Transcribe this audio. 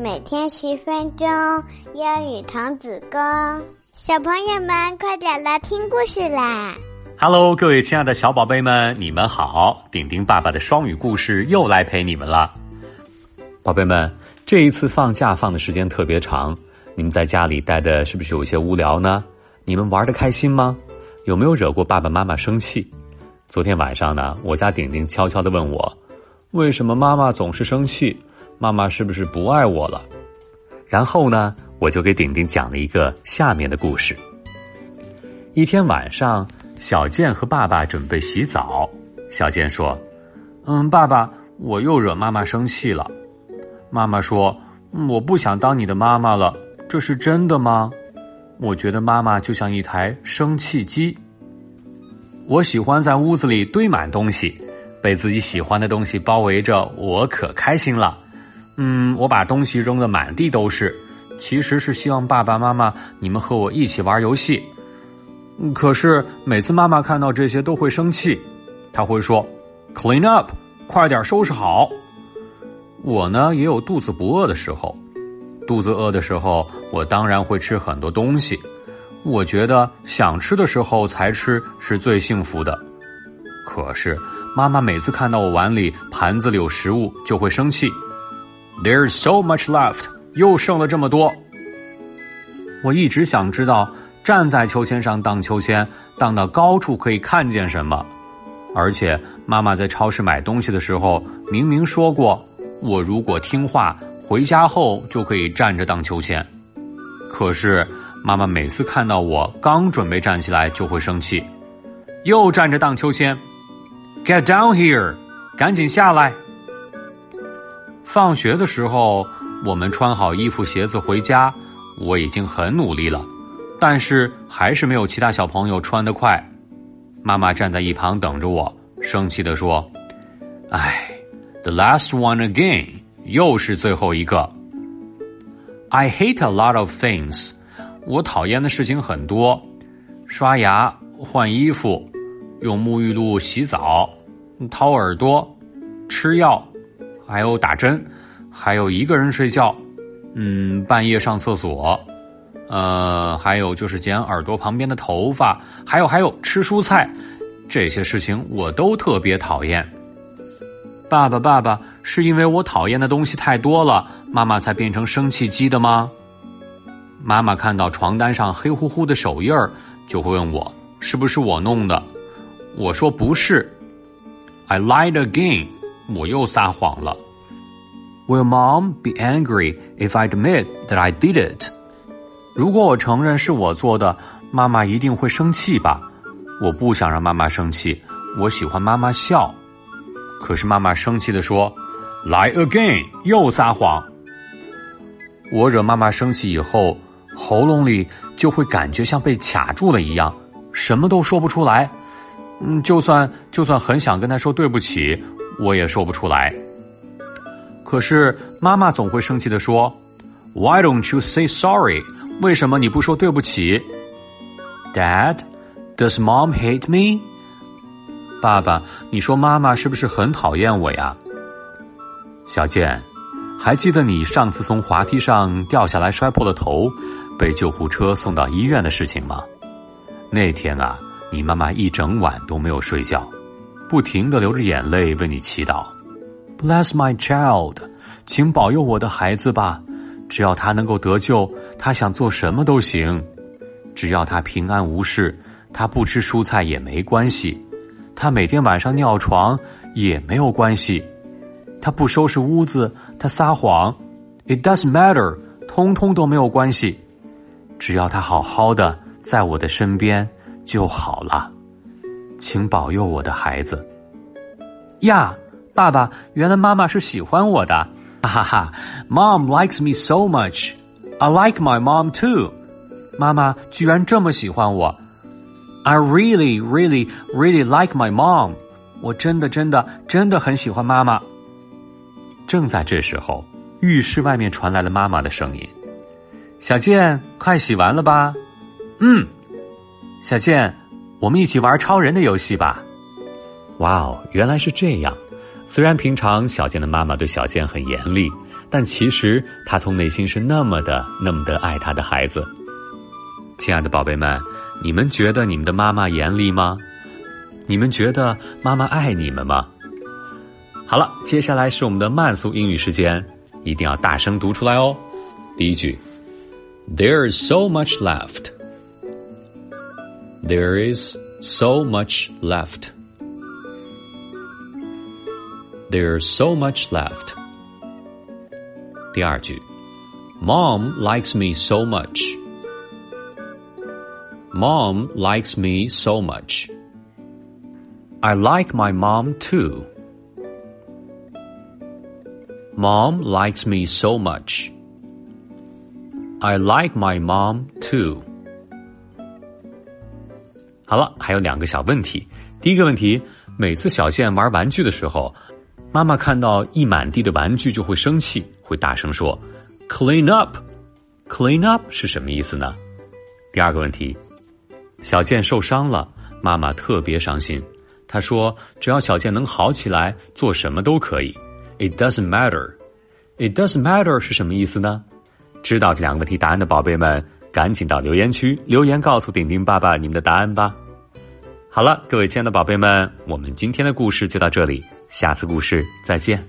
每天十分钟，英语童子功。小朋友们，快点来听故事啦！Hello，各位亲爱的小宝贝们，你们好！顶顶爸爸的双语故事又来陪你们了。宝贝们，这一次放假放的时间特别长，你们在家里待的是不是有些无聊呢？你们玩的开心吗？有没有惹过爸爸妈妈生气？昨天晚上呢，我家顶顶悄悄的问我，为什么妈妈总是生气？妈妈是不是不爱我了？然后呢，我就给顶顶讲了一个下面的故事。一天晚上，小健和爸爸准备洗澡。小健说：“嗯，爸爸，我又惹妈妈生气了。”妈妈说：“我不想当你的妈妈了，这是真的吗？”我觉得妈妈就像一台生气机。我喜欢在屋子里堆满东西，被自己喜欢的东西包围着，我可开心了。嗯，我把东西扔得满地都是，其实是希望爸爸妈妈你们和我一起玩游戏。可是每次妈妈看到这些都会生气，她会说：“Clean up，快点收拾好。”我呢也有肚子不饿的时候，肚子饿的时候，我当然会吃很多东西。我觉得想吃的时候才吃是最幸福的。可是妈妈每次看到我碗里、盘子里有食物，就会生气。There's so much left，又剩了这么多。我一直想知道，站在秋千上荡秋千，荡到高处可以看见什么。而且妈妈在超市买东西的时候，明明说过，我如果听话，回家后就可以站着荡秋千。可是妈妈每次看到我刚准备站起来，就会生气，又站着荡秋千。Get down here，赶紧下来。放学的时候，我们穿好衣服、鞋子回家。我已经很努力了，但是还是没有其他小朋友穿得快。妈妈站在一旁等着我，生气地说：“哎，the last one again，又是最后一个。I hate a lot of things，我讨厌的事情很多：刷牙、换衣服、用沐浴露洗澡、掏耳朵、吃药。”还有打针，还有一个人睡觉，嗯，半夜上厕所，呃，还有就是剪耳朵旁边的头发，还有还有吃蔬菜，这些事情我都特别讨厌。爸爸，爸爸，是因为我讨厌的东西太多了，妈妈才变成生气机的吗？妈妈看到床单上黑乎乎的手印儿，就会问我是不是我弄的。我说不是。I lied again. 我又撒谎了。Will mom be angry if I admit that I did it？如果我承认是我做的，妈妈一定会生气吧？我不想让妈妈生气，我喜欢妈妈笑。可是妈妈生气的说：“Lie again，又撒谎。”我惹妈妈生气以后，喉咙里就会感觉像被卡住了一样，什么都说不出来。嗯，就算就算很想跟她说对不起。我也说不出来。可是妈妈总会生气的说：“Why don't you say sorry？为什么你不说对不起？”Dad，Does Mom hate me？爸爸，你说妈妈是不是很讨厌我呀？小健，还记得你上次从滑梯上掉下来摔破了头，被救护车送到医院的事情吗？那天啊，你妈妈一整晚都没有睡觉。不停的流着眼泪为你祈祷，Bless my child，请保佑我的孩子吧。只要他能够得救，他想做什么都行。只要他平安无事，他不吃蔬菜也没关系。他每天晚上尿床也没有关系。他不收拾屋子，他撒谎，It doesn't matter，通通都没有关系。只要他好好的在我的身边就好了。请保佑我的孩子。呀，爸爸，原来妈妈是喜欢我的，哈哈哈！Mom likes me so much. I like my mom too. 妈妈居然这么喜欢我。I really, really, really like my mom. 我真的、真的、真的很喜欢妈妈。正在这时候，浴室外面传来了妈妈的声音：“小健，快洗完了吧？”“嗯。”小健。我们一起玩超人的游戏吧！哇哦，原来是这样。虽然平常小健的妈妈对小健很严厉，但其实他从内心是那么的、那么的爱他的孩子。亲爱的宝贝们，你们觉得你们的妈妈严厉吗？你们觉得妈妈爱你们吗？好了，接下来是我们的慢速英语时间，一定要大声读出来哦。第一句，There is so much left. There is so much left. There's so much left. 第二句，Mom likes me so much. Mom likes me so much. I like my mom too. Mom likes me so much. I like my mom too. 好了，还有两个小问题。第一个问题，每次小健玩玩具的时候，妈妈看到一满地的玩具就会生气，会大声说：“Clean up, clean up” 是什么意思呢？第二个问题，小健受伤了，妈妈特别伤心。她说：“只要小健能好起来，做什么都可以。” It doesn't matter. It doesn't matter 是什么意思呢？知道这两个问题答案的宝贝们，赶紧到留言区留言告诉顶顶爸爸你们的答案吧。好了，各位亲爱的宝贝们，我们今天的故事就到这里。下次故事再见。